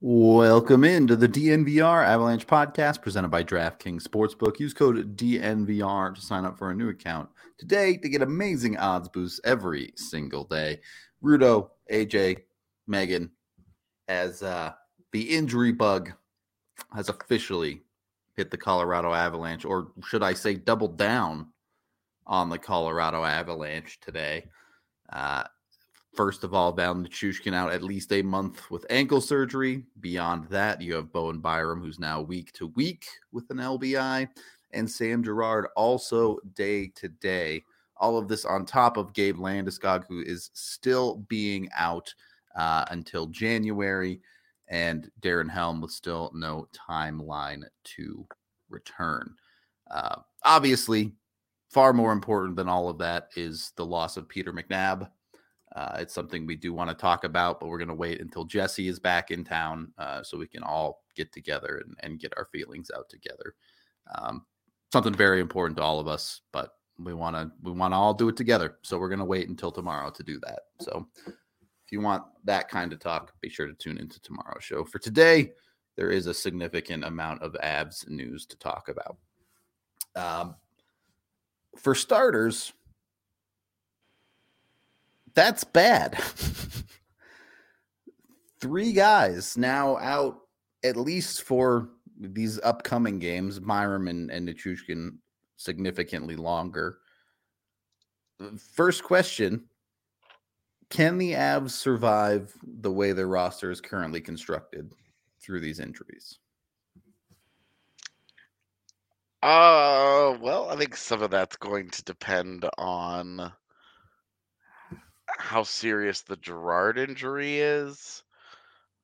Welcome into the DNVR Avalanche podcast presented by DraftKings Sportsbook. Use code DNVR to sign up for a new account today to get amazing odds boosts every single day. Rudo, AJ, Megan, as uh, the injury bug has officially hit the Colorado Avalanche, or should I say, doubled down on the Colorado Avalanche today. Uh, First of all, Val Nichushkin out at least a month with ankle surgery. Beyond that, you have Bowen Byram, who's now week to week with an LBI, and Sam Girard also day to day. All of this on top of Gabe Landeskog, who is still being out uh, until January, and Darren Helm with still no timeline to return. Uh, obviously, far more important than all of that is the loss of Peter McNab uh, it's something we do want to talk about, but we're going to wait until Jesse is back in town uh, so we can all get together and, and get our feelings out together. Um, something very important to all of us, but we want to we want to all do it together. So we're going to wait until tomorrow to do that. So if you want that kind of talk, be sure to tune into tomorrow's show. For today, there is a significant amount of Avs news to talk about. Um, for starters, that's bad. Three guys now out at least for these upcoming games. Byram and, and Nichushkin significantly longer. First question Can the Avs survive the way their roster is currently constructed through these injuries? Uh, well, I think some of that's going to depend on how serious the Girard injury is.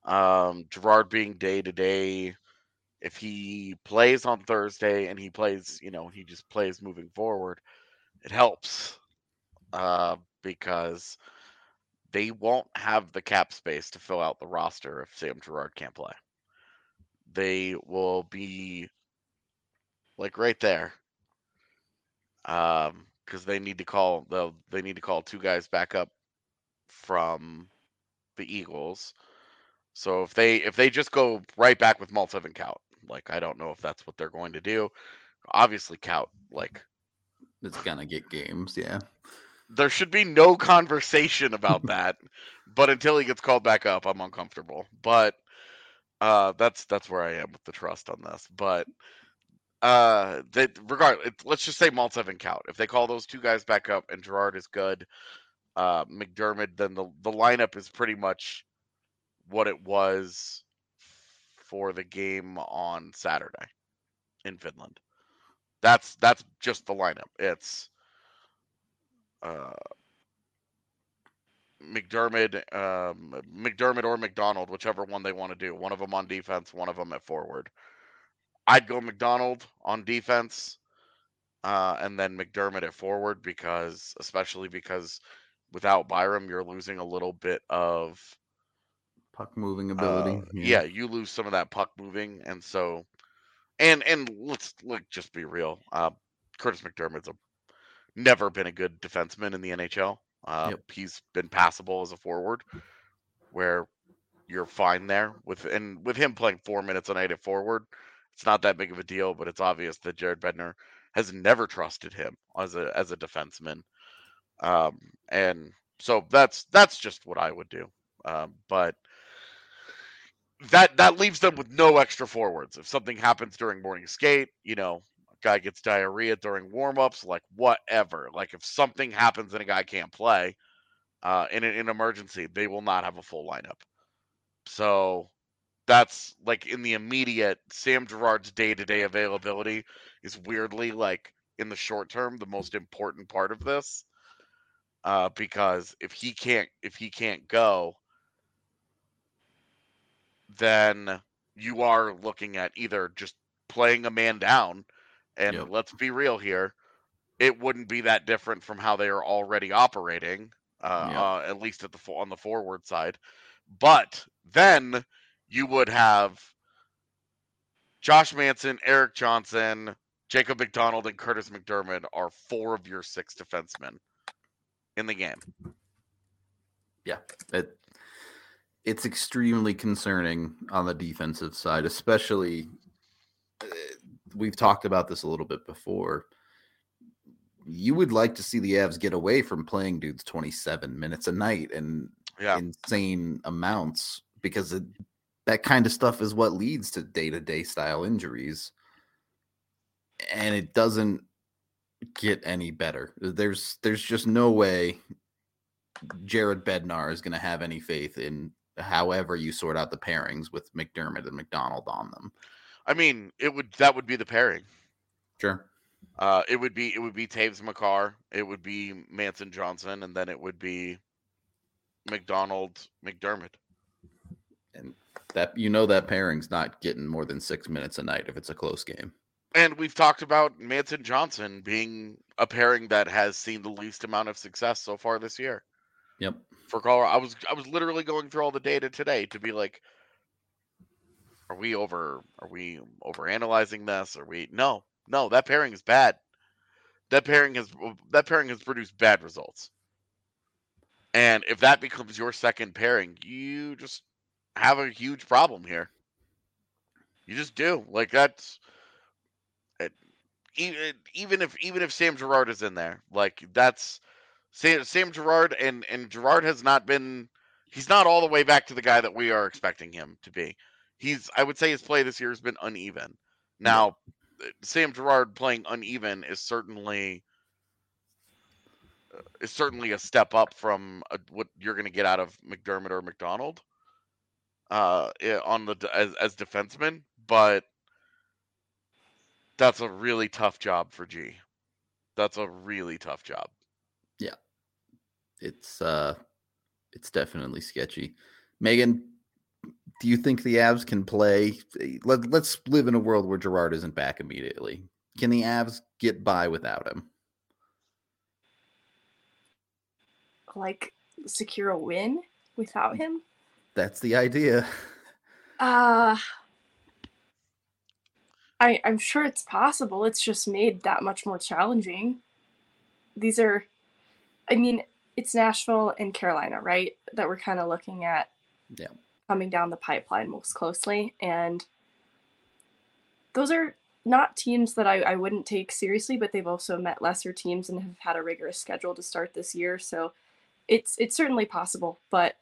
Um, Girard being day to day, if he plays on Thursday and he plays, you know, he just plays moving forward, it helps uh, because they won't have the cap space to fill out the roster if Sam Girard can't play. They will be like right there. Um, because they need to call they they need to call two guys back up from the Eagles. So if they if they just go right back with Maltsev and Kaut, like I don't know if that's what they're going to do. Obviously, Kaut, like it's gonna get games, yeah. There should be no conversation about that. but until he gets called back up, I'm uncomfortable. But uh, that's that's where I am with the trust on this. But uh, that regardless, let's just say Maltsev and Kaut. If they call those two guys back up and Girard is good, uh, MacDermid, then the the lineup is pretty much what it was for the game on Saturday in Finland. That's that's just the lineup. It's uh, MacDermid, um, MacDermid or MacDonald, whichever one they want to do. One of them on defense, one of them at forward. I'd go MacDonald on defense, uh, and then MacDermid at forward because, especially because without Byram, you're losing a little bit of puck moving ability. Uh, yeah. yeah. you lose some of that puck moving, and so, and and let's let just be real. Uh, Kurtis MacDermid's a never been a good defenseman in the NHL. Uh, yep. He's been passable as a forward, where you're fine there with and with him playing four minutes a night at forward, it's not that big of a deal. But it's obvious that Jared Bednar has never trusted him as a as a defenseman. Um, and so that's that's just what I would do. Um, but that that leaves them with no extra forwards. If something happens during morning skate, you know, a guy gets diarrhea during warmups, like whatever. Like if something happens and a guy can't play, uh, in an in emergency, they will not have a full lineup. So that's like in the immediate Sam Girard's day to day availability is weirdly like in the short term the most important part of this. Uh, because if he can't if he can't go, then you are looking at either just playing a man down, and Yep. let's be real here, it wouldn't be that different from how they are already operating, uh, Yep. uh, at least at the on the forward side. But then you would have Josh Manson, Erik Johnson, Jacob MacDonald, and Kurtis MacDermid are four of your six defensemen in the game. Yeah, it it's extremely concerning on the defensive side, especially. uh, We've talked about this a little bit before. You would like to see the Avs get away from playing dudes 27 minutes a night and Yeah. insane amounts because it, that kind of stuff is what leads to day to day style injuries. And it doesn't get any better. There's there's just no way Jared Bednar is going to have any faith in however you sort out the pairings with MacDermid and MacDonald on them. I mean, it would that would be the pairing. Sure. Uh, it would be it would be Toews Makar, it would be Manson Johnson, and then it would be MacDonald MacDermid. And that you know that pairing's not getting more than six minutes a night if it's a close game. And we've talked about Manson Johnson being a pairing that has seen the least amount of success so far this year. Yep. For Colorado, I was I was literally going through all the data today to be like, are we over are we over analyzing this? Are we no no that pairing is bad. That pairing has that pairing has produced bad results. And if that becomes your second pairing, you just have a huge problem here. You just do. Like that's it, even even if even if Sam Girard is in there, like that's Sam, Sam Girard and and Girard has not been he's not all the way back to the guy that we are expecting him to be. He's I would say his play this year has been uneven. Now, uh, Sam Girard playing uneven is certainly is certainly a step up from uh what you're going to get out of MacDermid or MacDonald uh on the as as defenseman, but that's a really tough job for G. That's a really tough job. Yeah, it's uh it's definitely sketchy. Megan, do you think the Avs can play? Let, let's live in a world where Girard isn't back immediately. Can the Avs get by without him? like secure a win without him. That's the idea. Uh I I'm sure it's possible. It's just made that much more challenging. These are I mean, it's Nashville and Carolina, right? That we're kind of looking at Yeah. coming down the pipeline most closely. And those are not teams that I, I wouldn't take seriously, but they've also met lesser teams and have had a rigorous schedule to start this year. So it's it's certainly possible, but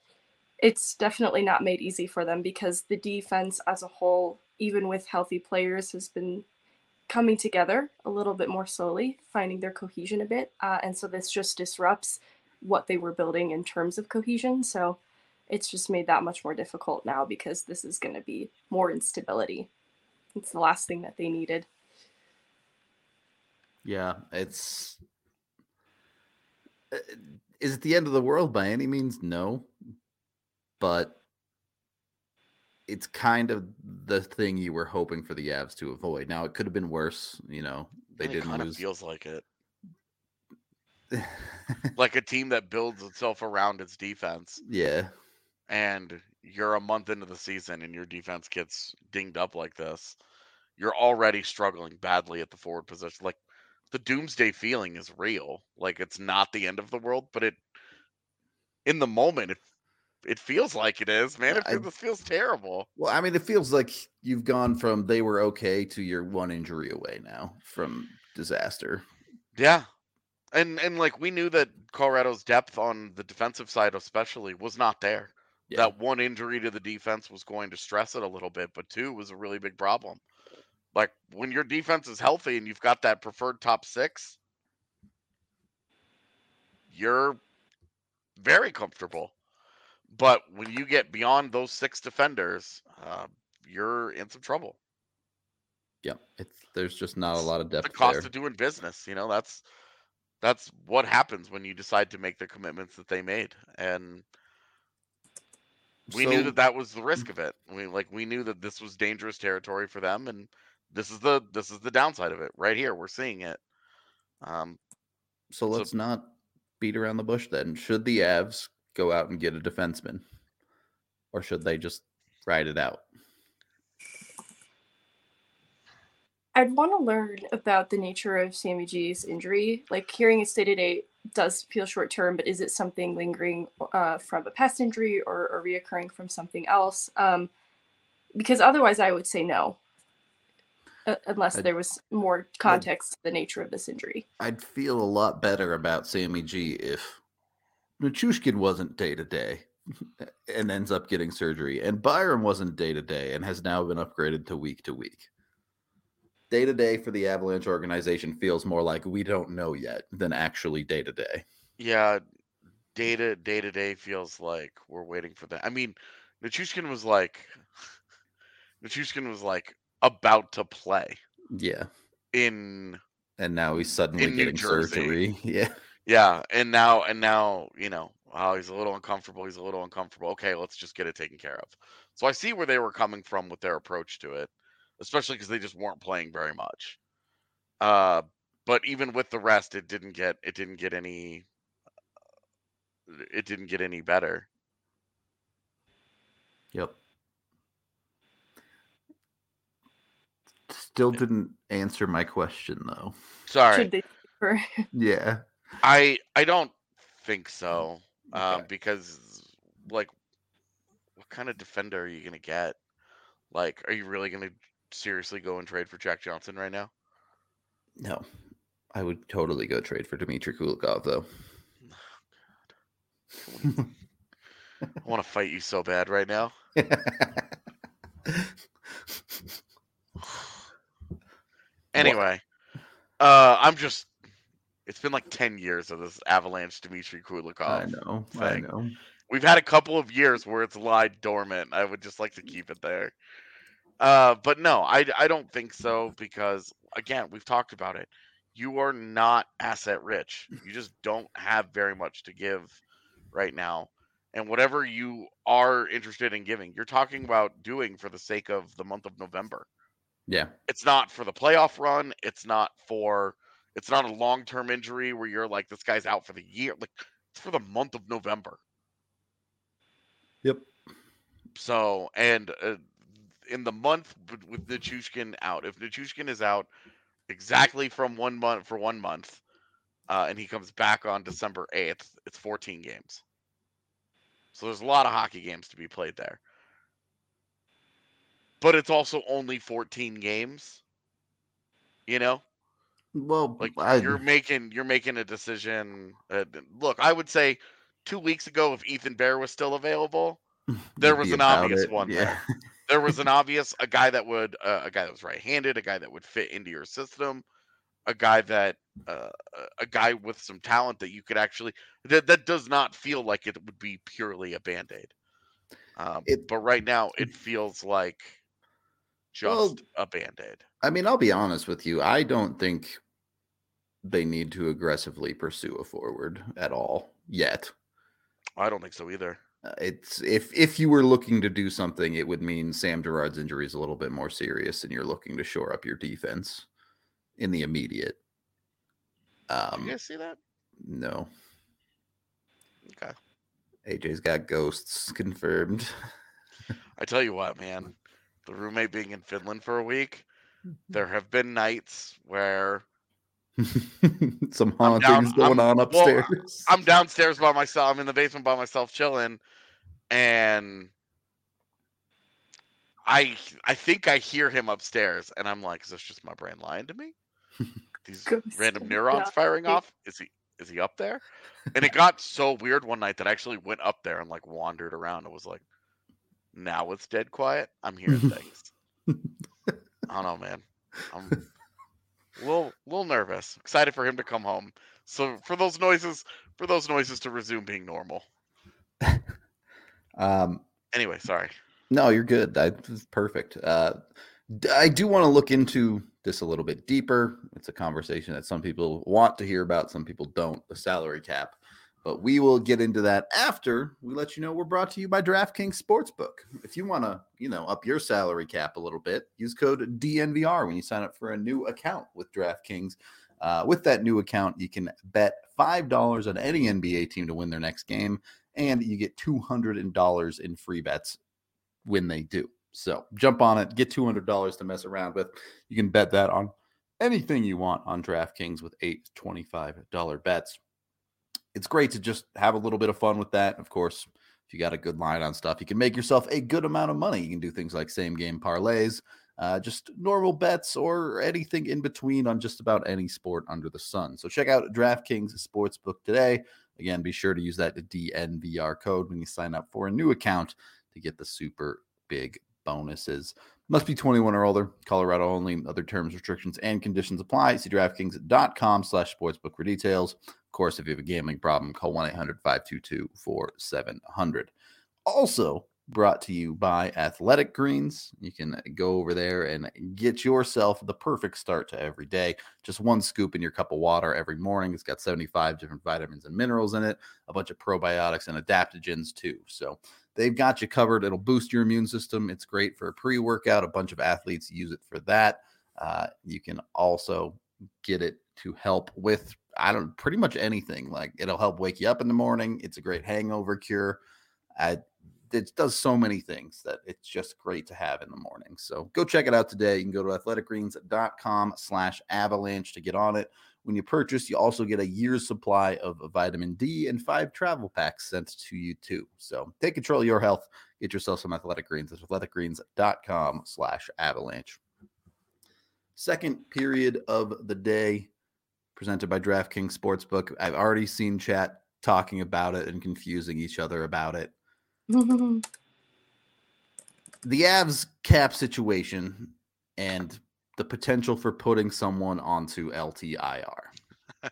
it's definitely not made easy for them because the defense as a whole, even with healthy players, has been coming together a little bit more slowly, finding their cohesion a bit. Uh, and so this just disrupts what they were building in terms of cohesion. So it's just made that much more difficult now because this is going to be more instability. It's the last thing that they needed. Yeah, it's uh, is it the end of the world by any means? No, but it's kind of the thing you were hoping for the Avs to avoid. Now it could have been worse. You know, they it didn't kind of lose. feels like it. Like a team that builds itself around its defense. yeah, and you're a month into the season and your defense gets dinged up like this, you're already struggling badly at the forward position. Like the doomsday feeling is real. Like it's not the end of the world, but it in the moment it it feels like it is, man. It I- feels, this feels terrible. Well, I mean, it feels like you've gone from they were okay to you're one injury away now from disaster. Yeah. And and like we knew that Colorado's depth on the defensive side especially was not there. Yeah. that one injury to the defense was going to stress it a little bit, but two was a really big problem. Like when your defense is healthy and you've got that preferred top six, you're very comfortable. But when you get beyond those six defenders, uh, you're in some trouble. Yeah, it's there's just not a lot of depth. The cost there. of doing business, you know, that's that's what happens when you decide to make the commitments that they made, and we knew that that was the risk of it. We like we knew that this was dangerous territory for them, and this is the this is the downside of it right here. We're seeing it. Um, So let's not beat around the bush then. Should the Avs go out and get a defenseman? Or should they just ride it out? I'd want to learn about the nature of Sammy G's injury. Like hearing it stated it does feel short term, but is it something lingering uh, from a past injury or, or reoccurring from something else? Um, because otherwise, I would say no, uh, unless I'd- there was more context to the nature of this injury. I'd feel a lot better about Sammy G if Nichushkin wasn't day to day eh, and ends up getting surgery, and Byram wasn't day to day and has now been upgraded to week to week. Day to day for the Avalanche organization feels more like we don't know yet than actually day to day. yeah, day to day to day feels like we're waiting for that. I mean, Nichushkin was like, Nichushkin was like about to play Yeah. in And now he's suddenly getting surgery. Yeah. Yeah, and now and now, you know, oh, he's a little uncomfortable. He's a little uncomfortable. Okay, let's just get it taken care of. So I see where they were coming from with their approach to it, especially because they just weren't playing very much. Uh, but even with the rest, it didn't get it didn't get any it didn't get any better. Yep. Still didn't answer my question though. Sorry, Should they? For, Yeah. I I don't think so. Um, Okay. because like, what kind of defender are you gonna get? Like, are you really gonna seriously go and trade for Jack Johnson right now? No. I would totally go trade for Dmitry Kulikov though. I want to fight you so bad right now. Anyway, uh, I'm just. It's been like ten years of this Avalanche Dmitry Kulikov. I know. I know. We've had a couple of years where it's lied dormant. I would just like to keep it there. Uh, but no, I, I don't think so because again, we've talked about it. You are not asset rich. You just don't have very much to give right now. And whatever you are interested in giving, you're talking about doing for the sake of the month of November. Yeah. It's not for the playoff run. It's not for it's not a long term injury where you're like this guy's out for the year. Like it's for the month of November. Yep. So, and uh, in the month with- Nichushkin out, if Nichushkin is out exactly from one month for one month, uh, and he comes back on December 8th, it's 14 games. So there's a lot of hockey games to be played there. But it's also only 14 games. You know? Well, Like I, you're making you're making a decision. Uh, look, I would say 2 weeks ago if Ethan Bear was still available, there was an obvious it, one Yeah. there. there was an obvious a guy that would uh, a guy that was right-handed, a guy that would fit into your system, a guy that uh, a guy with some talent that you could actually that that does not feel like it would be purely a band-aid. Um, It- but right now it feels like just Well- a band-aid. I mean, I'll be honest with you. I don't think they need to aggressively pursue a forward at all yet. I don't think so either. Uh, It's if if you were looking to do something, it would mean Sam Girard's injury is a little bit more serious, and you're looking to shore up your defense in the immediate. Um, you guys see that? no, Okay. AJ's got ghosts confirmed. I tell you what, man, the roommate being in Finland for a week, mm-hmm. there have been nights where Some I'm down- going I'm- on well, upstairs. I'm downstairs by myself. I'm in the basement by myself, chilling, and I I think I hear him upstairs, and I'm like, is this just my brain lying to me? These random neurons firing off? Is he is he up there? And it got so weird one night that I actually went up there and like wandered around and was like, now it's dead quiet. I'm hearing things. I don't know, man. I'm a little, little nervous. Excited for him to come home. So for those noises, for those noises to resume being normal. Um, Anyway, sorry. No, you're good. I, perfect. Uh, I do want to look into this a little bit deeper. It's a conversation that some people want to hear about, some people don't. The salary cap, but we will get into that after we let you know we're brought to you by DraftKings Sportsbook. If you want to, you know, up your salary cap a little bit, use code DNVR when you sign up for a new account with DraftKings. Uh, with that new account, you can bet five dollars on any NBA team to win their next game, and you get two hundred dollars in free bets when they do. So jump on it, get $200 to mess around with. You can bet that on anything you want on DraftKings with eight $25 bets. It's great to just have a little bit of fun with that. Of course, if you got a good line on stuff, you can make yourself a good amount of money. You can do things like same game parlays, uh, just normal bets, or anything in between on just about any sport under the sun. So check out DraftKings Sportsbook today. Again, be sure to use that DNVR code when you sign up for a new account to get the super big bonuses. Must be 21 or older. Colorado only. Other terms, restrictions, and conditions apply. See DraftKings.com slash sportsbook for details. Of course, if you have a gambling problem, call 1-800-522-4700. Also brought to you by Athletic Greens. You can go over there and get yourself the perfect start to every day. Just one scoop in your cup of water every morning. It's got 75 different vitamins and minerals in it, a bunch of probiotics and adaptogens too. So they've got you covered. It'll boost your immune system. It's great for a pre workout. A bunch of athletes use it for that. Uh, you can also get it to help with, I don't pretty much anything. Like it'll help wake you up in the morning. It's a great hangover cure. I, it does so many things that it's just great to have in the morning. So go check it out today. You can go to athleticgreens.com slash avalanche to get on it. When you purchase, you also get a year's supply of vitamin D and five travel packs sent to you too. So take control of your health. Get yourself some athletic greens at athleticgreens.com slash avalanche. Second period of the day presented by DraftKings Sportsbook. I've already seen chat talking about it and confusing each other about it. the Avs cap situation and the potential for putting someone onto LTIR.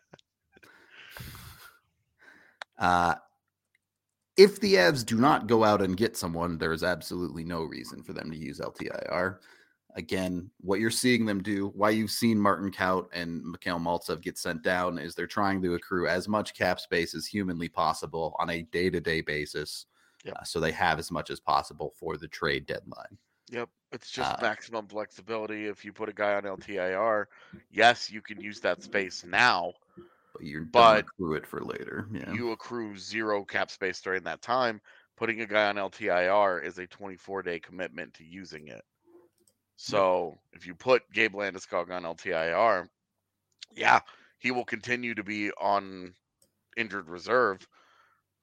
uh, if the Avs do not go out and get someone, there is absolutely no reason for them to use LTIR. Again, what you're seeing them do, why you've seen Martin Kaut and Mikhail Maltsev get sent down, is they're trying to accrue as much cap space as humanly possible on a day to day basis. Yep. Uh, so they have as much as possible for the trade deadline. Yep, it's just Uh, maximum flexibility. If you put a guy on LTIR, yes, you can use that space now. But you But accrue it for later. Yeah. You accrue zero cap space during that time. Putting a guy on LTIR is a 24 day commitment to using it. So if you put Gabe Landeskog on LTIR, yeah, he will continue to be on injured reserve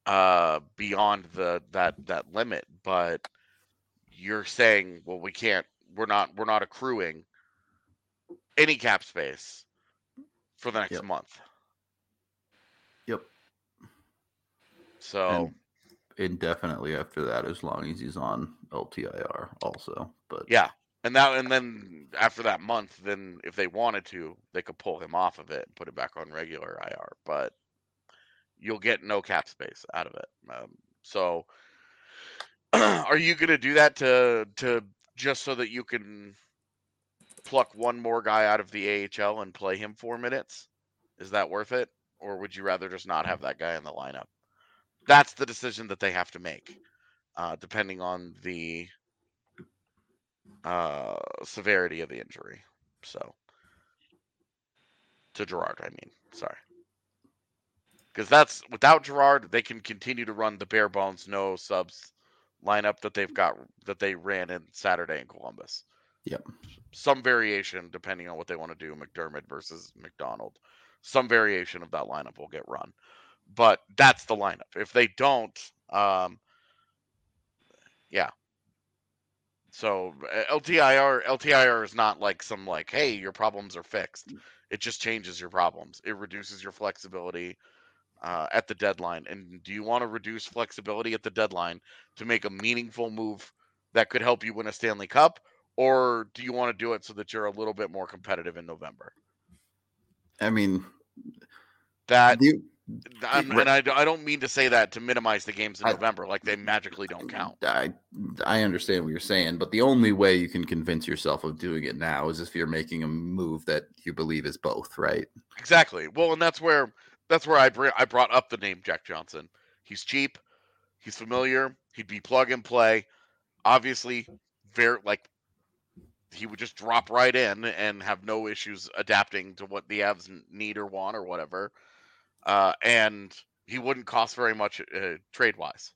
uh beyond the that that limit but you're saying well we can't we're not we're not accruing any cap space for the next Yep. month Yep. so And indefinitely after that, as long as he's on LTIR, also. But yeah and that and then after that month then if they wanted to they could pull him off of it and put it back on regular ir but you'll get no cap space out of it. Um, so are you going to do that to to just so that you can pluck one more guy out of the AHL and play him 4 minutes? Is that worth it? Or would you rather just not have that guy in the lineup? That's the decision that they have to make uh, depending on the uh, severity of the injury. So to Girard, I mean, sorry, because that's without Girard, they can continue to run the bare bones, no subs lineup that they've got that they ran in Saturday in Columbus. Yep. Some variation depending on what they want to do, MacDermid versus MacDonald. Some variation of that lineup will get run, but that's the lineup. If they don't, um, yeah, so uh, LTIR LTIR is not like some like hey your problems are fixed. It just changes your problems. It reduces your flexibility uh, at the deadline? And do you want to reduce flexibility at the deadline to make a meaningful move that could help you win a Stanley Cup? Or do you want to do it so that you're a little bit more competitive in November? I mean, That the, I'm, and I, I don't mean to say that to minimize the games in I- November, like they magically don't count. I I understand what you're saying, but the only way you can convince yourself of doing it now is if you're making a move that you believe is both, right? Exactly. Well, and that's where that's where I br- I brought up the name Jack Johnson. He's cheap, he's familiar, he'd be plug and play. Obviously, very like he would just drop right in and have no issues adapting to what the Avs need or want or whatever. Uh, and he wouldn't cost very much uh, trade wise.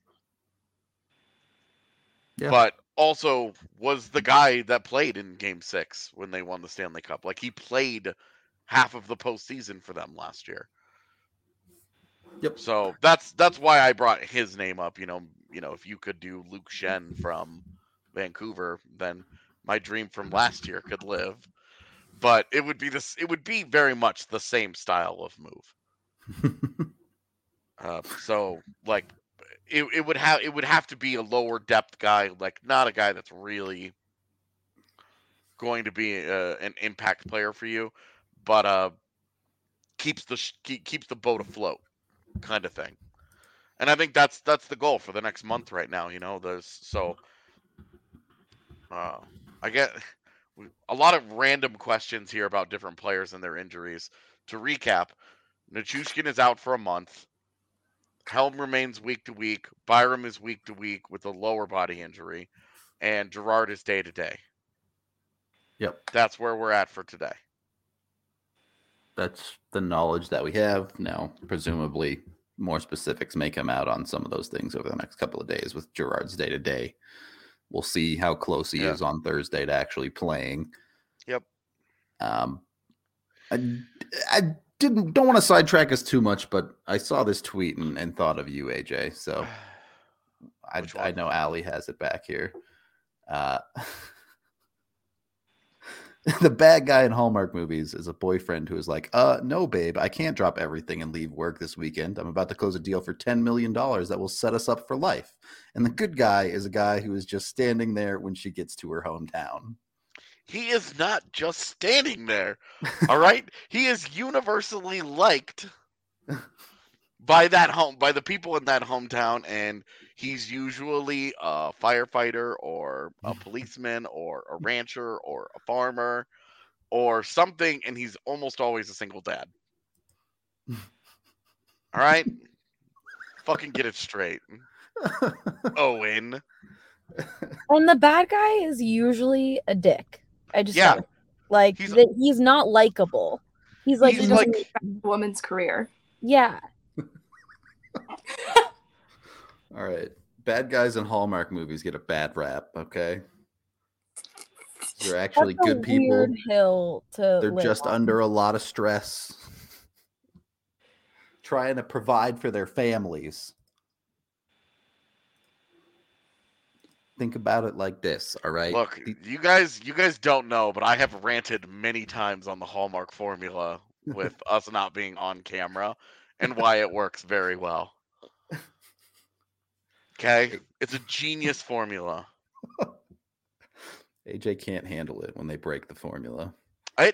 Yeah. But also was the guy that played in Game Six when they won the Stanley Cup. Like he played half of the postseason for them last year. Yep. So that's that's why I brought his name up. You know, you know, if you could do Luke Schenn from Vancouver, then my dream from last year could live. But it would be this. It would be very much the same style of move. Uh, so like, it, it would have it would have to be a lower depth guy, like not a guy that's really going to be uh, an impact player for you, but uh, keeps the keeps the boat afloat, kind of thing. And I think that's that's the goal for the next month right now. You know, there's so uh, I get a lot of random questions here about different players and their injuries. To recap, Nichushkin is out for a month. Helm remains week to week. Byram is week to week with a lower body injury, and Girard is day to day. Yep. That's where we're at for today. That's the knowledge that we have now. Presumably, more specifics may come out on some of those things over the next couple of days with Girard's day to day. We'll see how close he Yeah. is on Thursday to actually playing. Yep. Um, I, I didn't don't want to sidetrack us too much, but I saw this tweet and, and thought of you, AJ. So I, I know Allie has it back here. Uh, the bad guy in Hallmark movies is a boyfriend who is like, uh, no, babe, I can't drop everything and leave work this weekend. I'm about to close a deal for $10 million that will set us up for life. And the good guy is a guy who is just standing there when she gets to her hometown. He is not just standing there. All right? he is universally liked by that home by the people in that hometown and he's usually a firefighter or a policeman or a rancher or a farmer or something and he's almost always a single dad. All right? Fucking get it straight. Owen. And the bad guy is usually a dick. I just Yeah. know. like He's- he's, he's not likable. He's like He's he like- a woman's career. yeah. All right. Bad guys in Hallmark movies get a bad rap, okay? They're actually That's a good people. weird hill to They're live just on. under a lot of stress, trying to provide for their families. Think about it like this, all right? Look, you guys, you guys don't know, but I have ranted many times on the Hallmark formula with us not being on camera and why it works very well. Okay, it's a genius formula. AJ can't handle it when they break the formula. I,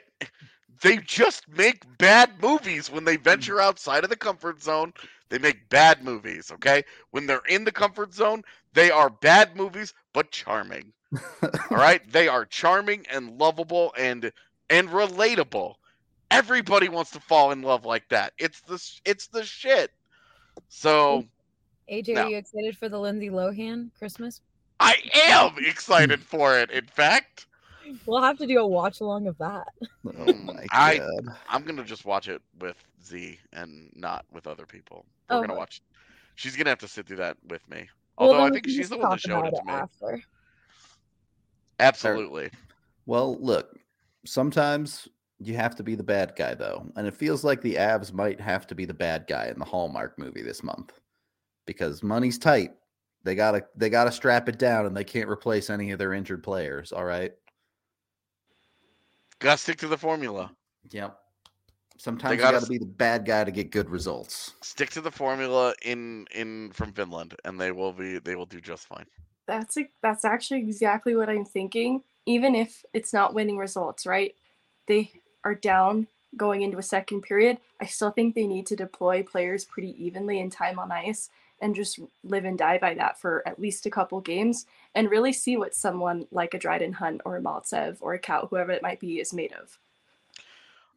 they just make bad movies when they venture outside of the comfort zone. They make bad movies. Okay, when they're in the comfort zone, they are bad movies but charming. All right, they are charming and lovable and and relatable. Everybody wants to fall in love like that. It's the it's the shit. So AJ, No. are you excited for the Lindsay Lohan Christmas? I am excited for it. In fact, We'll have to do a watch along of that. Oh my I- god. I'm gonna just watch it with Z and not with other people. Oh, We're gonna watch. She's gonna have to sit through that with me. Although then I think she's the one that talk showed it to me. after. Absolutely. Well, look, sometimes you have to be the bad guy, though. And it feels like the Avs might have to be the bad guy in the Hallmark movie this month because money's tight. They gotta they gotta strap it down and they can't replace any of their injured players. All right. Gotta stick to the formula. Yep. Sometimes you gotta got to be the bad guy to get good results. Stick to the formula in in from Finland, and they will be they will do just fine. That's a, that's actually exactly what I'm thinking. Even if it's not winning results, right? They are down going into a second period. I still think they need to deploy players pretty evenly in time on ice and just live and die by that for at least a couple games and really see what someone like a Dryden Hunt or a Maltsev or a Kaut, whoever it might be, is made of.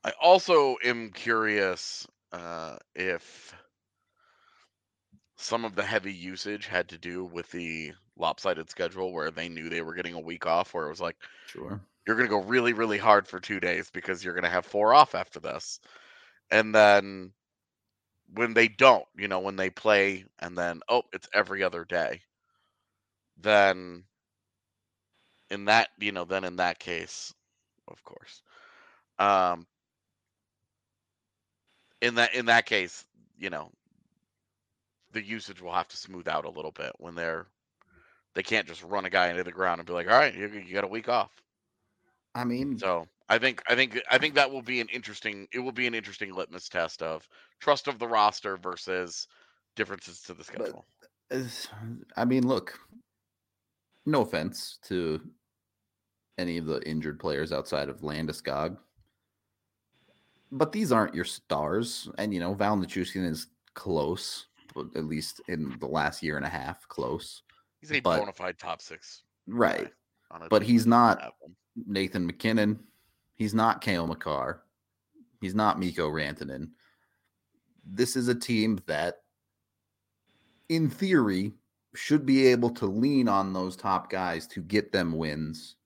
I also am curious uh, if some of the heavy usage had to do with the lopsided schedule where they knew they were getting a week off, where it was like, Sure. you're going to go really, really hard for two days because you're going to have four off after this. And then when they don't, you know, when they play and then, oh, it's every other day, then in that, you know, then in that case, of course, um, in that in that case, you know, the usage will have to smooth out a little bit when they're they can't just run a guy into the ground and be like, all right, you, you got a week off. I mean, So I think I think I think that will be an interesting it will be an interesting litmus test of trust of the roster versus differences to the schedule. as- I mean, look. No offense to any of the injured players outside of Landeskog, but these aren't your stars. And you know, Val Nichushkin is close, at least in the last year and a half, close. He's a but- bona fide top six. Right. guy on a But he's not. Nathan MacKinnon. He's not Cale Makar. He's not Mikko Rantanen. This is a team that, in theory, should be able to lean on those top guys to get them wins,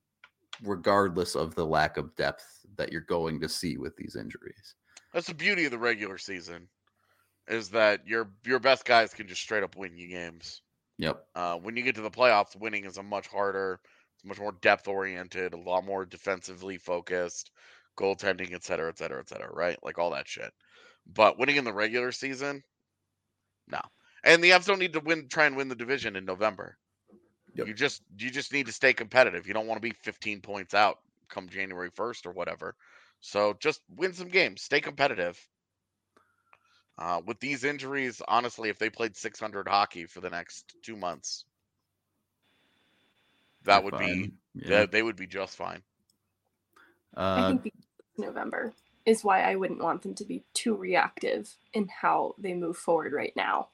regardless of the lack of depth that you're going to see with these injuries. That's the beauty of the regular season, is that your your best guys can just straight up win you games. Yep. Uh, when you get to the playoffs, winning is a much harder, much more depth oriented, a lot more defensively focused, goaltending, et cetera, et cetera, et cetera, right? Like all that shit. But winning in the regular season, no. And the Avs don't need to win, try and win the division in November. Yep. You just you just need to stay competitive. You don't want to be 15 points out come January 1st or whatever. So just win some games, stay competitive. Uh, with these injuries, honestly, if they played 600 hockey for the next two months, that They're would be. Yeah. they, they would be just fine. I Uh, think November is why I wouldn't want them to be too reactive in how they move forward right now.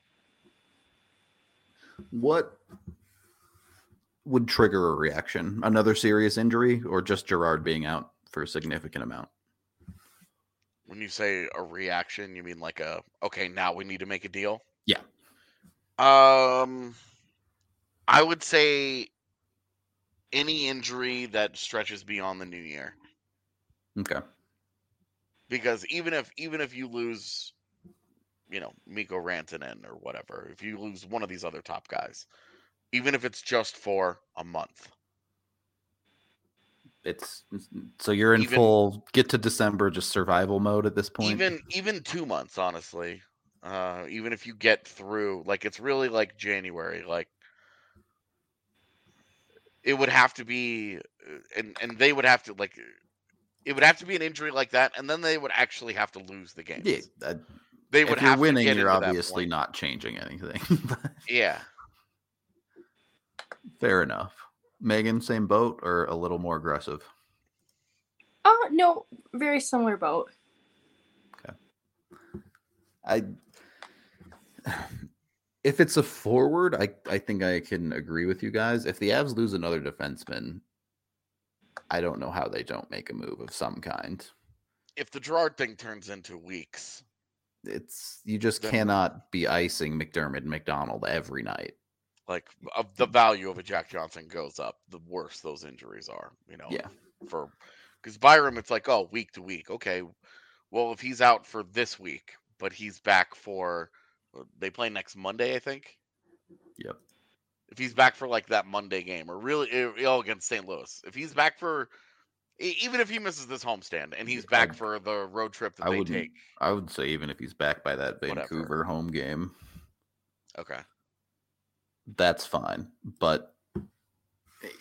what would trigger a reaction? Another serious injury, or just Girard being out for a significant amount? When you say a reaction, you mean like a okay, now we need to make a deal? Yeah. Um I would say any injury that stretches beyond the new year. Okay. because even if even if you lose you know Mikko Rantanen or whatever if you lose one of these other top guys even if it's just for a month It's so you're in Even- full get to December just survival mode at this point. even even 2 months honestly uh even if you get through like it's really like January like it would have to be uh, and and they would have to like it would have to be an injury like that and then they would actually have to lose the game. yeah, uh, they would if you're have winning, to get you're obviously not changing anything. yeah Fair enough. Megan, same boat or a little more aggressive? Oh no, very similar boat. Okay. I if it's a forward, I I think I can agree with you guys. If the Avs lose another defenseman, I don't know how they don't make a move of some kind. if the Girard thing turns into weeks It's you just Then- cannot be icing MacDermid and MacDonald every night. like of the value of a Jack Johnson goes up, the worse those injuries are. You know, Yeah. For because Byram, it's like oh week to week. Okay, well if he's out for this week, but he's back for they play next Monday, I think. Yep. If he's back for like that Monday game, or really eh, eh, all oh, against St. Louis, if he's back for even if he misses this homestand and he's back for the road trip that I they wouldn't take, I would say even if he's back by that Whatever. Vancouver home game, okay, that's fine. But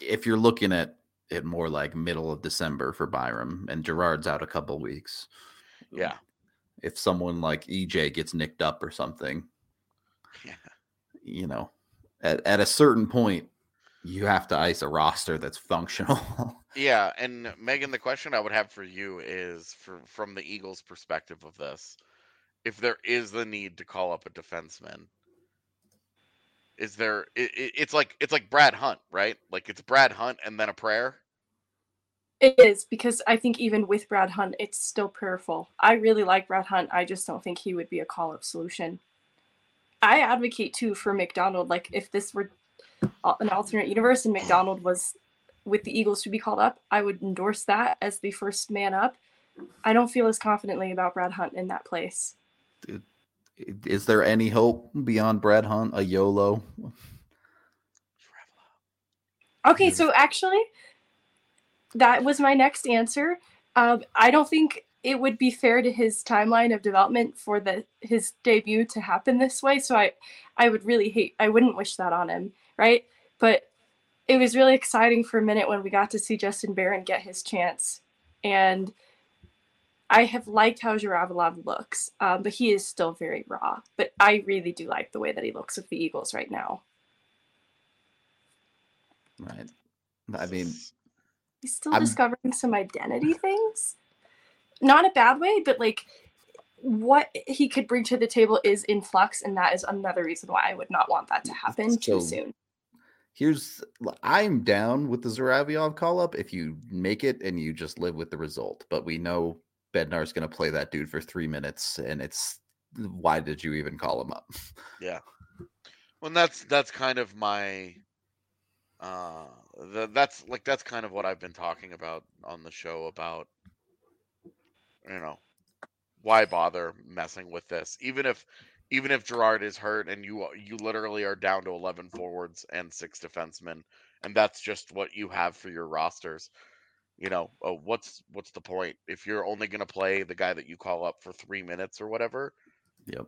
if you're looking at it more like middle of December for Byram and Girard's out a couple weeks, yeah, if someone like EJ gets nicked up or something. Yeah. You know, at, at a certain point, you have to ice a roster that's functional. Yeah, and Megan, the question I would have for you is for from the Eagles' perspective of this, if there is the need to call up a defenseman, is there? It, it, it's like it's like Brad Hunt, right? Like it's Brad Hunt and then a prayer. It is because I think even with Brad Hunt, it's still prayerful. I really like Brad Hunt. I just don't think he would be a call up solution. I advocate too for MacDonald. Like if this were an alternate universe and MacDonald was with the Eagles to be called up, I would endorse that as the first man up. I don't feel as confidently about Brad Hunt in that place. is there any hope beyond Brad Hunt, a YOLO? Okay, so actually, that was my next answer. Um, I don't think it would be fair to his timeline of development for the his debut to happen this way. So I, I would really hate. I wouldn't wish that on him, right? But it was really exciting for a minute when we got to see Justin Barron get his chance, and I have liked how Zhuravlyov looks, um, but he is still very raw. But I really do like the way that he looks with the Eagles right now. Right. I mean, He's still I'm- discovering some identity things. Not a bad way, but like what he could bring to the table is in flux, and that is another reason why I would not want that to happen too soon. here's I'm down with the Zhuravlyov call up if you make it and you just live with the result. But we know Bednar's going to play that dude for three minutes, and it's why did you even call him up? Yeah. Well, that's that's kind of my uh the, that's like that's kind of what I've been talking about on the show about you know why bother messing with this even if even if Girard is hurt and you you literally are down to 11 forwards and six defensemen and that's just what you have for your rosters you know uh, what's what's the point if you're only going to play the guy that you call up for 3 minutes or whatever Yep.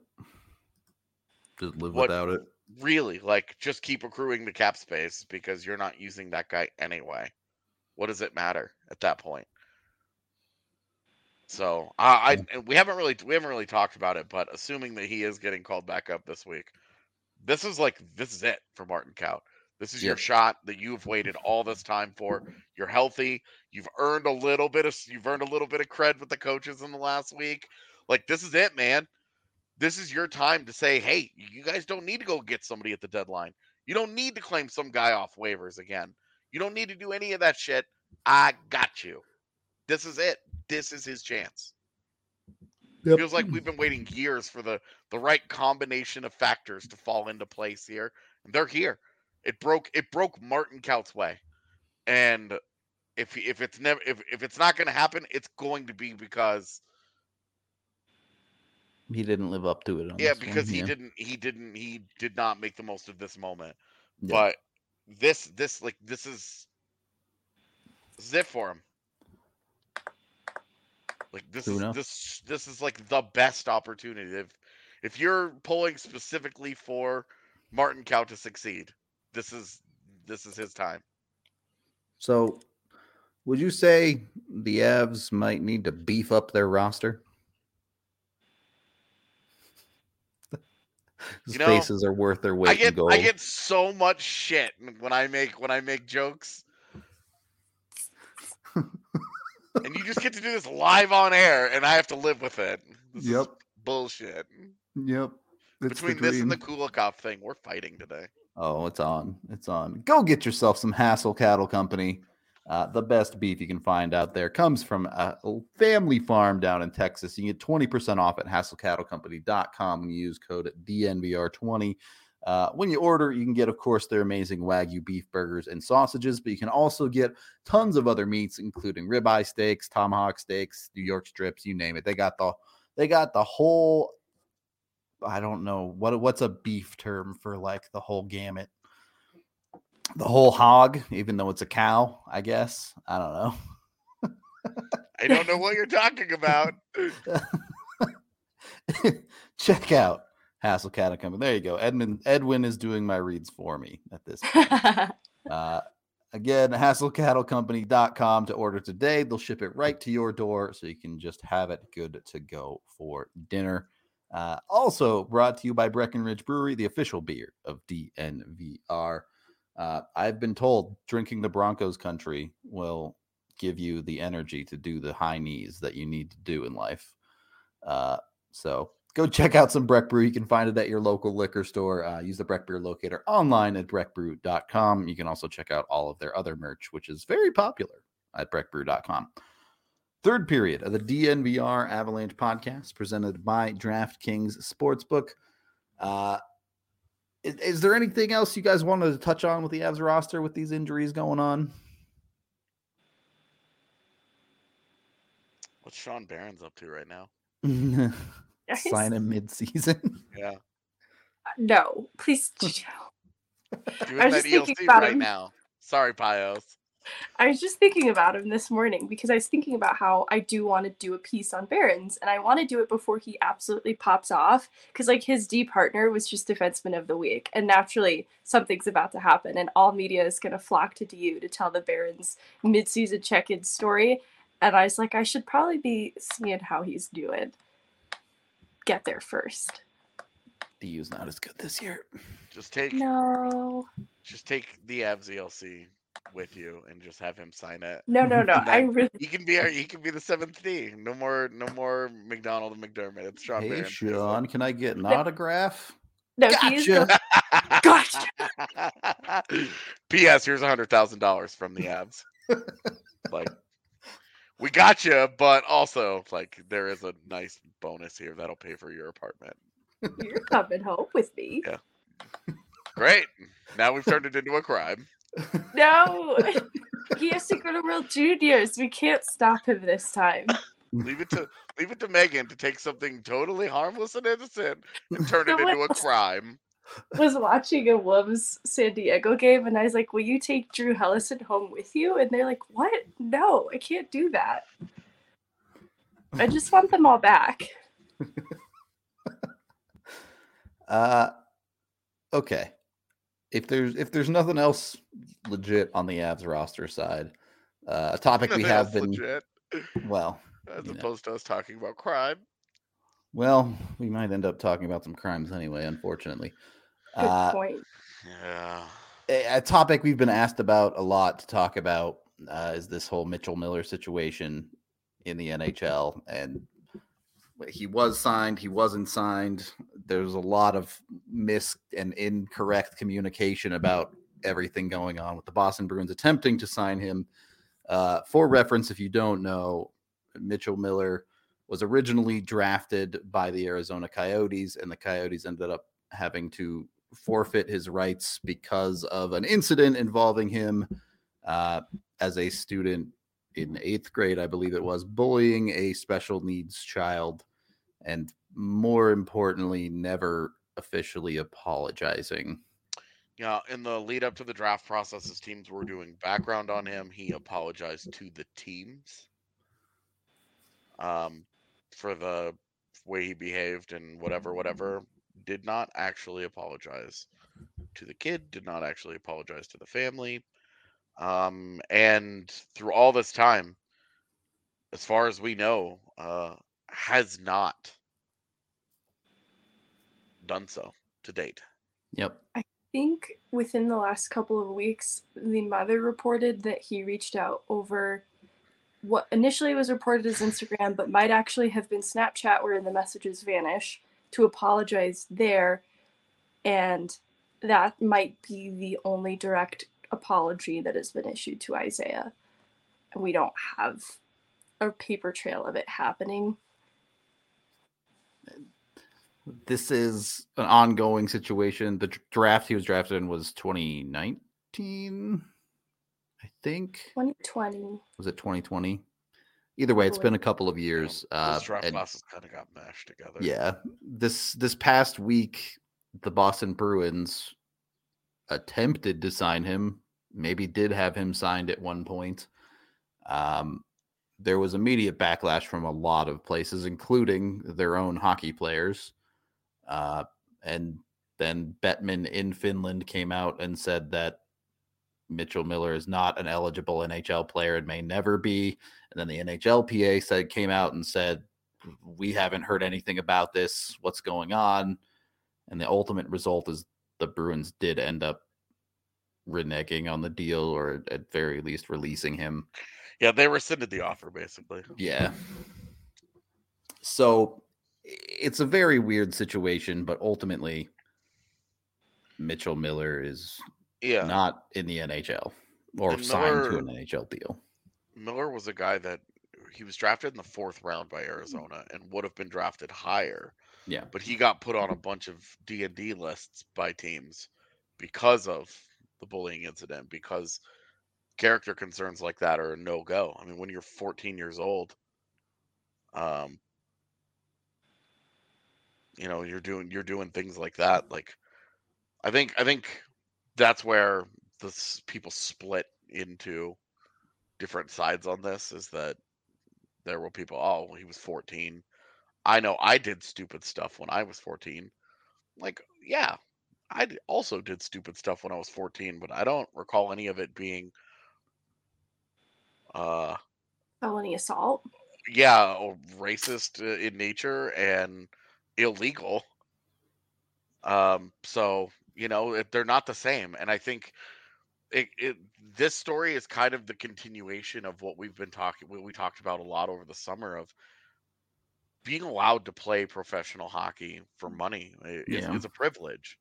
Just live What- without it. Really like just keep accruing the cap space because you're not using that guy anyway. What does it matter at that point? So i, I we haven't really we haven't really talked about it but assuming that he is getting called back up this week this is like this is it for martin Kaut. this is your shot that you've waited all this time for. You're healthy. You've earned a little bit of you've earned a little bit of cred with the coaches in the last week. Like this is it man this is your time to say, hey, you guys don't need to go get somebody at the deadline. You don't need to claim some guy off waivers again. You don't need to do any of that shit. I got you. This is it. This is his chance. Feels like we've been waiting years for the the right combination of factors to fall into place here. And they're here. It broke it broke Martin Kaut's way. And if if it's never if, if it's not gonna happen, it's going to be because He didn't live up to it. On yeah this one, because he yeah. didn't he didn't he did not make the most of this moment Yeah. but this this like this is this is it for him like this Who is knows? this this is like the best opportunity if if you're pulling specifically for martin Kaut to succeed this is this is his time So, would you say the Avs might need to beef up their roster? His You know, faces are worth their weight i in get gold. i get so much shit when i make when i make jokes and you just get to do this live on air and i have to live with it This is Yep. bullshit Yep. It's Between this and the. Kulikov thing, we're fighting today. Oh, it's on. It's on. Go get yourself some Hassel Cattle Company. Uh, the best beef you can find out there comes from a family farm down in Texas. You get 20% off at hasslecattlecompany.com and use code DNVR20. Uh, when you order, you can get, of course, their amazing Wagyu beef burgers and sausages, but you can also get tons of other meats, including ribeye steaks, tomahawk steaks, New York strips, you name it. They got the they got the whole I don't know what what's a beef term for like the whole gamut. The whole hog, even though it's a cow, I guess. I don't know. I don't know what you're talking about. Check out Hassel Cattle Company. There you go. Edmund Edwin is doing my reads for me at this point. uh, Again, hasslecattlecompany.com to order today. They'll ship it right to your door so you can just have it good to go for dinner. Uh, also brought to you by Breckenridge Brewery, the official beer of DNVR. Uh, I've been told drinking the Broncos country will give you the energy to do the high knees that you need to do in life. Uh, so go check out some Breck Brew. You can find it at your local liquor store. Uh, use the Breck Beer locator online at breckbrew.com. You can also check out all of their other merch, which is very popular at breckbrew.com. Third period of the DNVR Avalanche podcast presented by DraftKings Sportsbook. Uh, is, is there anything else you guys wanted to touch on with the Avs roster with these injuries going on? What's Sean Behrens up to right now? Guys, Sign him mid-season. Yeah, uh, No, please. doing I was that just thinking ELC about right him. now. Sorry, Pios. I was just thinking about him this morning because I was thinking about how I do want to do a piece on Behrens and I want to do it before he absolutely pops off because like his D partner was just defenseman of the week and naturally something's about to happen and all media is going to flock to DU to tell the Behrens mid-season check-in story and I was like I should probably be seeing how he's doing. Get there first. DU's not as good this year. Just take No. just take the Avs ELC with you and just have him sign it. No, no, no. I really He can be our he can be the seventh D. No more no more MacDonald and MacDermid. It's Sean Hey, Barron. Sean, can I get an autograph? no, he is the Gotcha. Gosh. P.S. Here's a hundred thousand dollars from the Avs. like, we got you, but also like there is a nice bonus here that'll pay for your apartment. You're coming home with me. Yeah. Great. Now we've turned it into a crime. No, he has to go to World Juniors. We can't stop him this time. Leave it to leave it to Megan to take something totally harmless and innocent and turn it into a crime. Was watching a Wolves San Diego game, and I was like, "Will you take Drew Helleson home with you?" And they're like, "What? No, I can't do that. I just want them all back." Uh, okay. If there's if there's nothing else legit on the Avs roster side, uh, a topic we have been legit, well, as you know. opposed to us talking about crime. well, we might end up talking about some crimes anyway. Unfortunately, Good uh, point. Yeah. a, a topic we've been asked about a lot to talk about uh, is this whole Mitchell Miller situation in the NHL, and he was signed, he wasn't signed. There's a lot of mis and incorrect communication about everything going on with the Boston Bruins attempting to sign him. Uh, for reference, if you don't know, Mitchell Miller was originally drafted by the Arizona Coyotes, and the Coyotes ended up having to forfeit his rights because of an incident involving him uh, as a student in eighth grade, I believe it was, bullying a special needs child, and more importantly, never officially apologizing. Yeah, in the lead up to the draft process, as teams were doing background on him, he apologized to the teams um, for the way he behaved and whatever, whatever. Did not actually apologize to the kid, did not actually apologize to the family. Um, and through all this time, as far as we know, uh, has not done so to date. Yep. I think within the last couple of weeks, the mother reported that he reached out over what initially was reported as Instagram, but might actually have been Snapchat, where the messages vanish, to apologize there. And that might be the only direct apology that has been issued to Isaiah. And we don't have a paper trail of it happening. This is an ongoing situation. The draft he was drafted in was 2019, I think. 2020. Was it 2020? Either way, it's been a couple of years. Uh, draft and- classes kind of got mashed together. Yeah. This this past week, the Boston Bruins attempted to sign him, maybe did have him signed at one point. Um, there was immediate backlash from a lot of places, including their own hockey players. Uh, and then Bettman in Finland came out and said that Mitchell Miller is not an eligible NHL player and may never be. And then the NHLPA said came out and said, "We haven't heard anything about this. What's going on?" And the ultimate result is the Bruins did end up reneging on the deal, or at very least releasing him. Yeah, they rescinded the offer basically. Yeah. So it's a very weird situation, but ultimately, Mitchell Miller is Yeah. not in the NHL or And signed to an NHL deal. Miller was a guy that he was drafted in the fourth round by Arizona and would have been drafted higher, Yeah. but he got put on a bunch of D and D lists by teams because of the bullying incident. Because character concerns like that are a no go. I mean, when you're 14 years old, um, you know, you're doing you're doing things like that. Like, I think I think that's where the people split into different sides on this is that there were people, oh, he was 14. I know I did stupid stuff when I was 14. Like, yeah, i also did stupid stuff when I was 14, but I don't recall any of it being, uh, Felony assault. yeah, or racist uh, in nature and illegal. Um, so you know, if they're not the same, and I think it, it this story is kind of the continuation of what we've been talking, what we talked about a lot over the summer of being allowed to play professional hockey for money is, Yeah. is a privilege.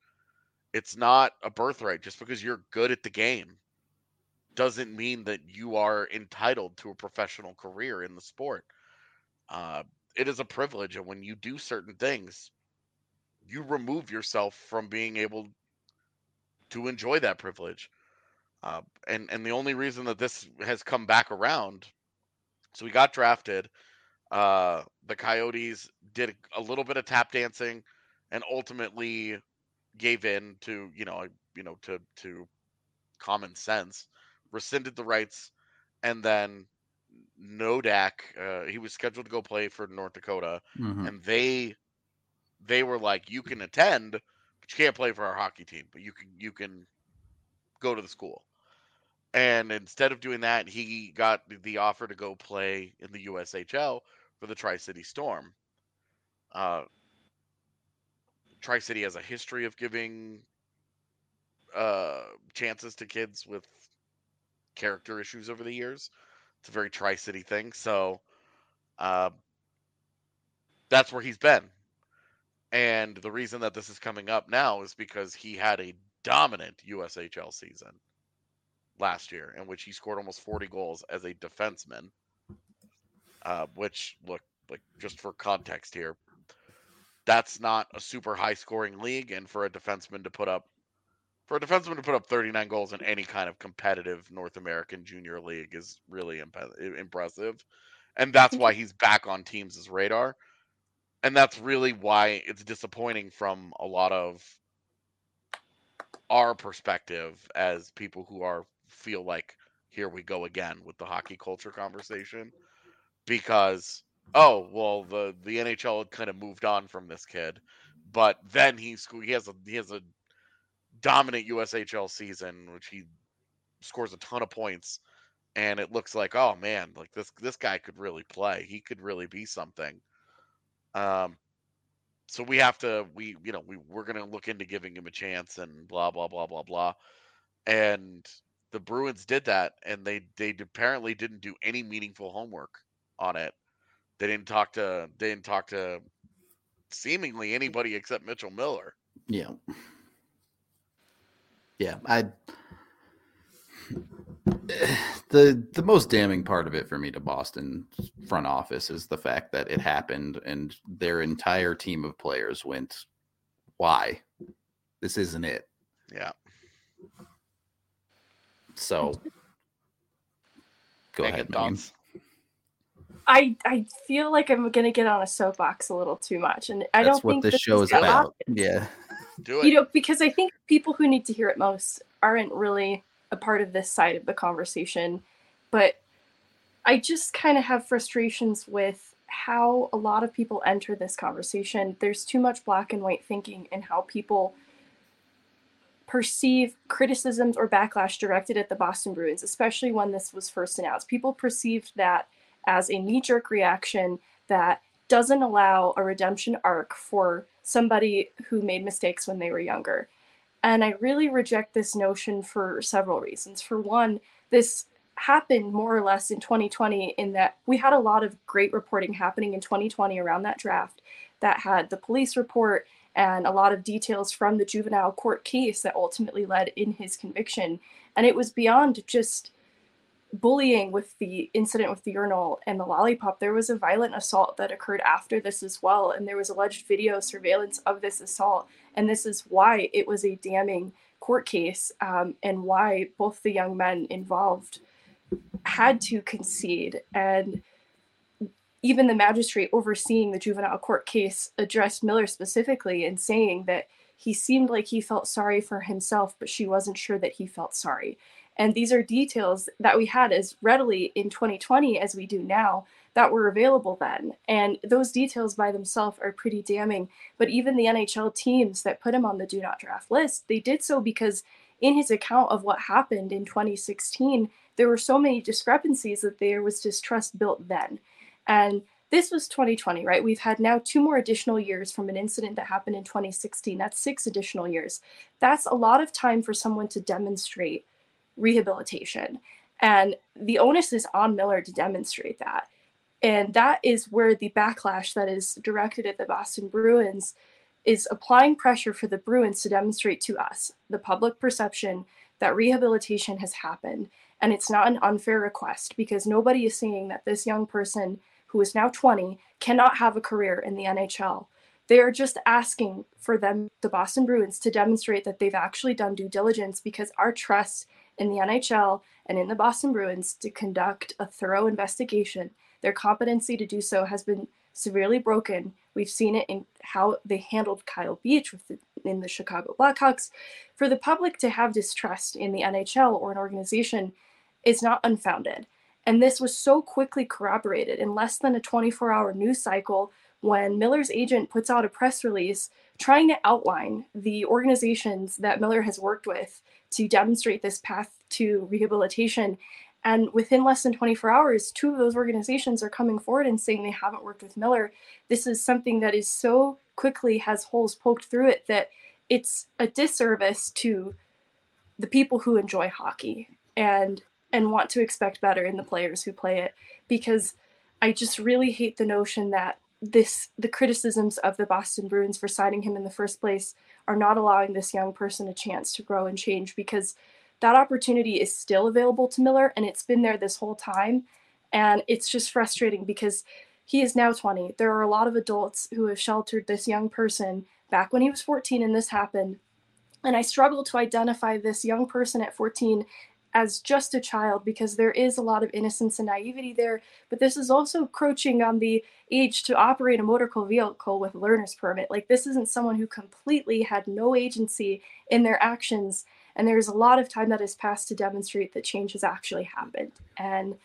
It's not a birthright. Just because you're good at the game doesn't mean that you are entitled to a professional career in the sport. Uh, it is a privilege, and when you do certain things, you remove yourself from being able to enjoy that privilege. Uh, and and the only reason that this has come back around, so we got drafted. Uh, the Coyotes did a little bit of tap dancing, and ultimately gave in to you know you know to to common sense, rescinded the rights, and then Nodak uh, he was scheduled to go play for North Dakota, Mhm. and they they were like, you can attend, but you can't play for our hockey team, but you can you can go to the school. And instead of doing that, he got the offer to go play in the USHL for the Tri City Storm. Uh, Tri City has a history of giving uh, chances to kids with character issues over the years. It's a very Tri City thing. So uh, that's where he's been. And the reason that this is coming up now is because he had a dominant USHL season last year, in which he scored almost 40 goals as a defenseman. Uh, which, look, like just for context here, that's not a super high scoring league, and for a defenseman to put up for a defenseman to put up 39 goals in any kind of competitive North American junior league is really imp- impressive, and that's why he's back on teams' radar, and that's really why it's disappointing from a lot of our perspective as people who are feel like here we go again with the hockey culture conversation because oh well the the NHL had kind of moved on from this kid but then he's he has a he has a dominant USHL season which he scores a ton of points and it looks like oh man like this this guy could really play. He could really be something. Um so we have to we you know we we're to look into giving him a chance and blah blah blah blah blah. And the Bruins did that and they they apparently didn't do any meaningful homework on it. They didn't talk to they didn't talk to seemingly anybody except Mitchell Miller. Yeah. Yeah, I the the most damning part of it for me to Boston front office is the fact that it happened and their entire team of players went why? This isn't it. Yeah. So go Megan, ahead Megan. I I feel like I'm gonna get on a soapbox a little too much, and I that's don't what think this this show is the about. Opposite. yeah do it You know, because I think people who need to hear it most aren't really a part of this side of the conversation, but I just kind of have frustrations with how a lot of people enter this conversation. There's too much black and white thinking and how people perceive criticisms or backlash directed at the Boston Bruins, especially when this was first announced. People perceived that as a knee jerk reaction that doesn't allow a redemption arc for somebody who made mistakes when they were younger. And I really reject this notion for several reasons. For one, this happened more or less in 2020 in that we had a lot of great reporting happening in 2020 around that draft that had the police report and a lot of details from the juvenile court case that ultimately led in his conviction. And it was beyond just bullying with the incident with the urinal and the lollipop. There was a violent assault that occurred after this as well. And there was alleged video surveillance of this assault. And this is why it was a damning court case um, and why both the young men involved had to concede. And even the magistrate overseeing the juvenile court case addressed Miller specifically in saying that he seemed like he felt sorry for himself, but she wasn't sure that he felt sorry. And these are details that we had as readily in 2020 as we do now that were available then. And those details by themselves are pretty damning. But even the NHL teams that put him on the do not draft list, they did so because in his account of what happened in 2016, there were so many discrepancies that there was distrust built then. And this was 2020, right? We've had now two more additional years from an incident that happened in 2016. That's six additional years. That's a lot of time for someone to demonstrate rehabilitation. And the onus is on Miller to demonstrate that. And that is where the backlash that is directed at the Boston Bruins is applying pressure for the Bruins to demonstrate to us, the public perception, that rehabilitation has happened. And it's not an unfair request because nobody is saying that this young person who is now 20, cannot have a career in the NHL. They are just asking for them, the Boston Bruins, to demonstrate that they've actually done due diligence because our trust in the NHL and in the Boston Bruins to conduct a thorough investigation, their competency to do so has been severely broken. We've seen it in how they handled Kyle Beach the, in the Chicago Blackhawks. For the public to have distrust in the NHL or an organization is not unfounded. And this was so quickly corroborated in less than a 24 hour news cycle when Miller's agent puts out a press release trying to outline the organizations that Miller has worked with to demonstrate this path to rehabilitation. And within less than 24 hours, two of those organizations are coming forward and saying they haven't worked with Miller. This is something that is so quickly has holes poked through it that it's a disservice to the people who enjoy hockey. And and want to expect better in the players who play it because I just really hate the notion that this the criticisms of the Boston Bruins for signing him in the first place are not allowing this young person a chance to grow and change because that opportunity is still available to Miller and it's been there this whole time and it's just frustrating because he is now 20. There are a lot of adults who have sheltered this young person back when he was 14 and this happened. And I struggle to identify this young person at 14 as just a child because there is a lot of innocence and naivety there. But this is also crouching on the age to operate a motor vehicle with learner's permit. Like this isn't someone who completely had no agency in their actions. And there's a lot of time that has passed to demonstrate that change has actually happened. And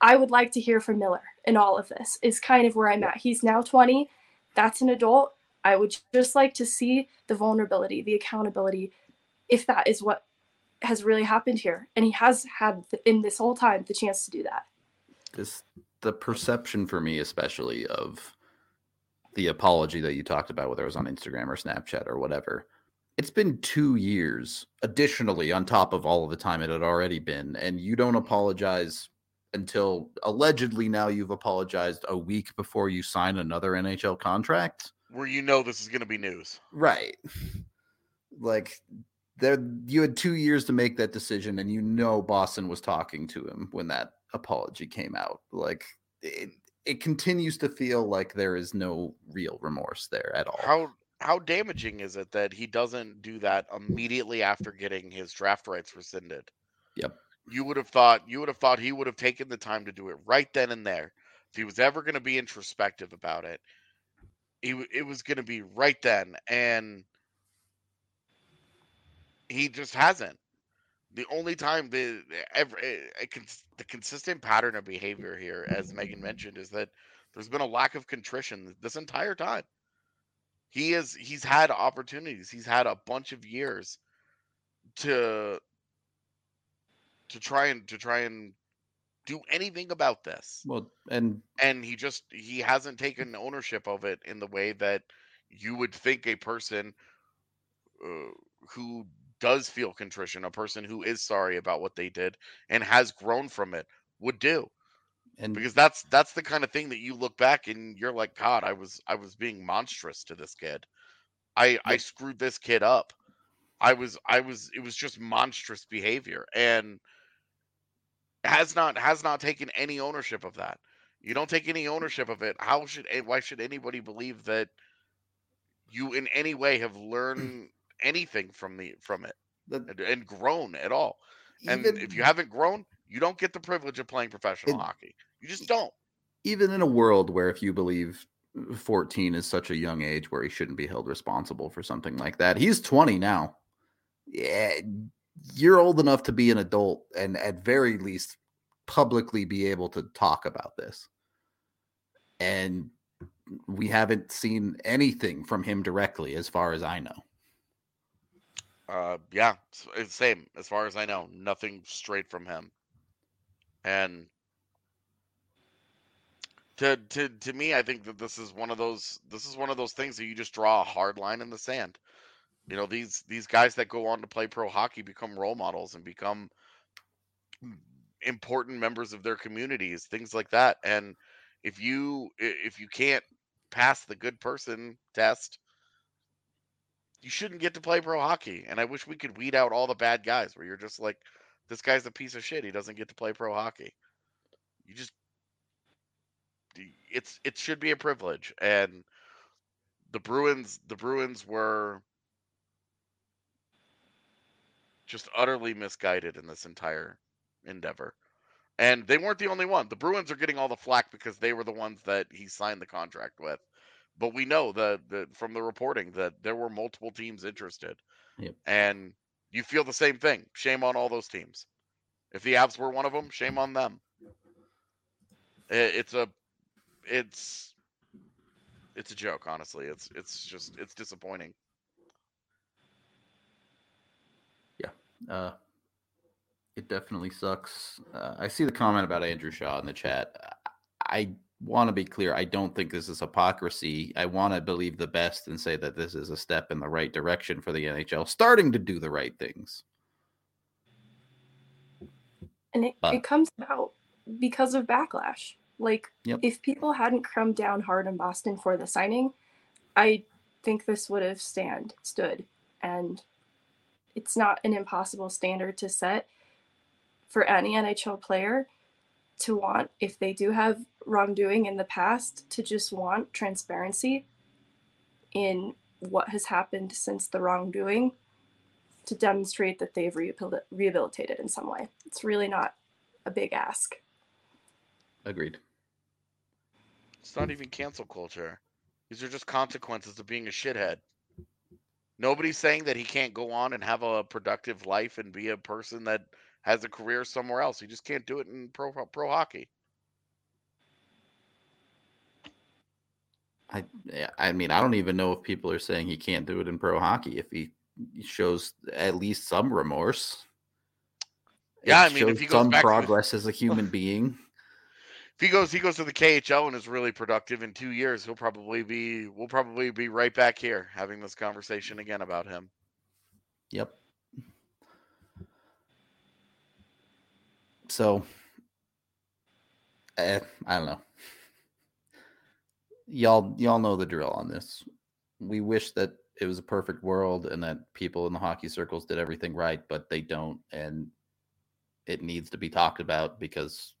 I would like to hear from Miller in all of this, is kind of where I'm at. He's now 20, that's an adult. I would just like to see the vulnerability, the accountability, if that is what has really happened here, and he has had the, in this whole time the chance to do that. This the perception for me, especially of the apology that you talked about, whether it was on Instagram or Snapchat or whatever. It's been two years, additionally, on top of all of the time it had already been, and you don't apologize until allegedly now you've apologized a week before you sign another NHL contract. Where you know this is going to be news. Right. Like there you had two years to make that decision and you know boston was talking to him when that apology came out. Like it, it continues to feel like there is no real remorse there at all. How how damaging is it that he doesn't do that immediately after getting his draft rights rescinded? Yep. You would have thought you would have thought he would have taken the time to do it right then and there. If he was ever going to be introspective about it he, it was going to be right then and he just hasn't. The only time the ever eh, the consistent pattern of behavior here, as Megan mentioned, is that there's been a lack of contrition this entire time. He is he's had opportunities. He's had a bunch of years to to try and to try and do anything about this. Well, and And he just he hasn't taken ownership of it in the way that you would think a person uh, who does feel contrition, a person who is sorry about what they did and has grown from it would do. and Because that's that's the kind of thing that you look back and you're like, God, I was I was being monstrous to this kid. I I screwed this kid up. I was I was it was just monstrous behavior and has not has not taken any ownership of that. You don't take any mm. ownership of it. How should why should anybody believe that you in any way have mm. learned anything from the from it the, and, and grown at all? And even, if you haven't grown, you don't get the privilege of playing professional It- hockey. You just don't. even in a world where if you believe uh, 14 is such a young age where he shouldn't be held responsible for something like that he's 20 now yeah you're old enough to be an adult and at very least publicly be able to talk about this and we haven't seen anything from him directly as far as i know Uh, yeah, same as far as I know. Nothing straight from him. And to to to me, I think that this is one of those this is one of those things that you just draw a hard line in the sand. You know, these these guys that go on to play pro hockey become role models and become important members of their communities, things like that. And if you if you can't pass the good person test, you shouldn't get to play pro hockey. And I wish we could weed out all the bad guys where you're just like, this guy's a piece of shit. He doesn't get to play pro hockey. You just it's it should be a privilege. And the Bruins the Bruins were just utterly misguided in this entire endeavor. And they weren't the only one. The Bruins are getting all the flack because they were the ones that he signed the contract with. But we know the, the from the reporting that there were multiple teams interested. Yep. And you feel the same thing. Shame on all those teams. If the Avs were one of them, shame on them. I- It's a it's it's a joke, honestly. It's it's just it's disappointing. Yeah, uh, it definitely sucks. Uh, I see the comment about Andrew Shaw in the chat. I want to be clear. I don't think this is hypocrisy. I want to believe the best and say that this is a step in the right direction for the NHL, starting to do the right things. And it, But- it comes about because of backlash. Like, Yep. if people hadn't crumbed down hard in Boston for the signing, I think this would have stand stood. And it's not an impossible standard to set for any NHL player to want, if they do have wrongdoing in the past, to just want transparency in what has happened since the wrongdoing to demonstrate that they've rehabil- rehabilitated in some way. It's really not a big ask. Agreed. It's not even cancel culture. These are just consequences of being a shithead. Nobody's saying that he can't go on and have a productive life and be a person that has a career somewhere else. He just can't do it in pro pro hockey. I I mean, I don't even know if people are saying he can't do it in pro hockey if he shows at least some remorse. Yeah, It I mean, if he goes some back to- progress as a human being. If he goes he goes to the KHL and is really productive in 2 years, he'll probably be we'll probably be right back here having this conversation again about him. Yep. So, eh, I don't know. Y'all, y'all know the drill on this. We wish that it was a perfect world and that people in the hockey circles did everything right, but they don't, and it needs to be talked about because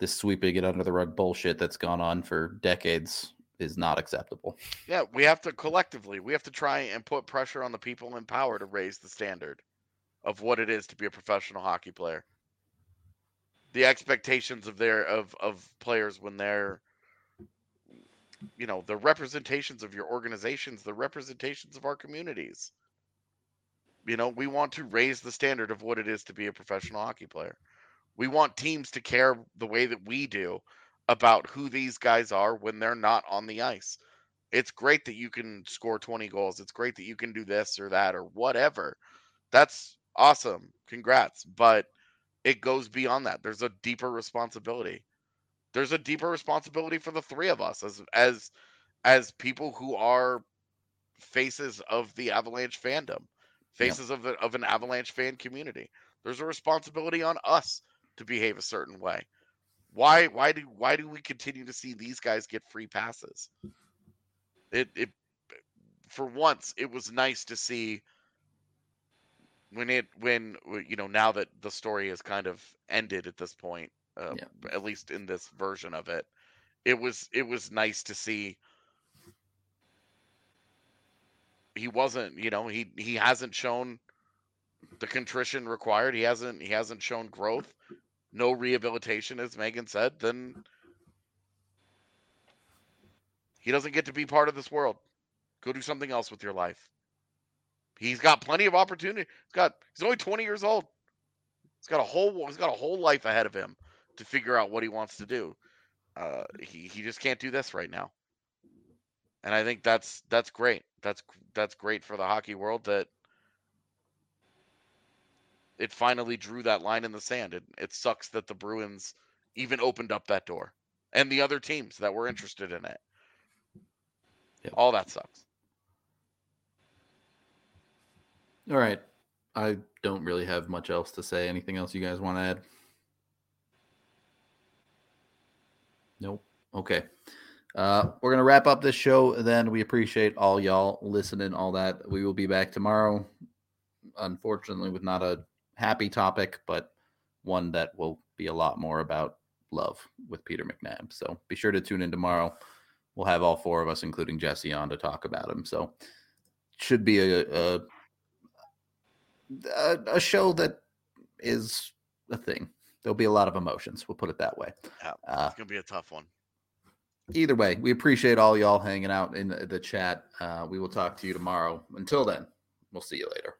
this sweeping it under the rug bullshit that's gone on for decades is not acceptable. Yeah, we have to collectively, we have to try and put pressure on the people in power to raise the standard of what it is to be a professional hockey player. The expectations of their of of players when they're you know, the representations of your organizations, the representations of our communities. You know, we want to raise the standard of what it is to be a professional hockey player. We want teams to care the way that we do about who these guys are when they're not on the ice it's great that you can score 20 goals. It's great that you can do this or that or whatever. That's awesome. Congrats. But it goes beyond that. There's a deeper responsibility. There's a deeper responsibility for the three of us as as as people who are faces of the Avalanche fandom, faces of the, of an Avalanche fan community. There's a responsibility on us to behave a certain way. Why why do why do we continue to see these guys get free passes? It it for once it was nice to see when it when you know now that the story has kind of ended at this point uh, Yeah. at least in this version of it it was it was nice to see he wasn't you know he he hasn't shown the contrition required he hasn't he hasn't shown growth no rehabilitation as megan said then he doesn't get to be part of this world go do something else with your life he's got plenty of opportunity he's got he's only 20 years old. He's got a whole he's got a whole life ahead of him to figure out what he wants to do. Uh he, he just can't do this right now. And i think that's that's great. That's that's great for the hockey world that it finally drew that line in the sand. It, it sucks that the bruins even opened up that door and the other teams that were interested in it. Yep. all that sucks All right. I don't really have much else to say. Anything else you guys want to add? Nope. Okay. Uh, we're going to wrap up this show. Then we appreciate all y'all listening, all that. We will be back tomorrow, unfortunately, with not a happy topic, but one that will be a lot more about love with Peter McNab. So be sure to tune in tomorrow. We'll have all four of us, including Jesse, on to talk about him. So should be a, a a, a show that is a thing. There'll be a lot of emotions. We'll put it that way. yeah, Uh, it's gonna be a tough one either way, we appreciate all y'all hanging out in the, the chat. Uh, we will talk to you tomorrow. Until then, we'll see you later.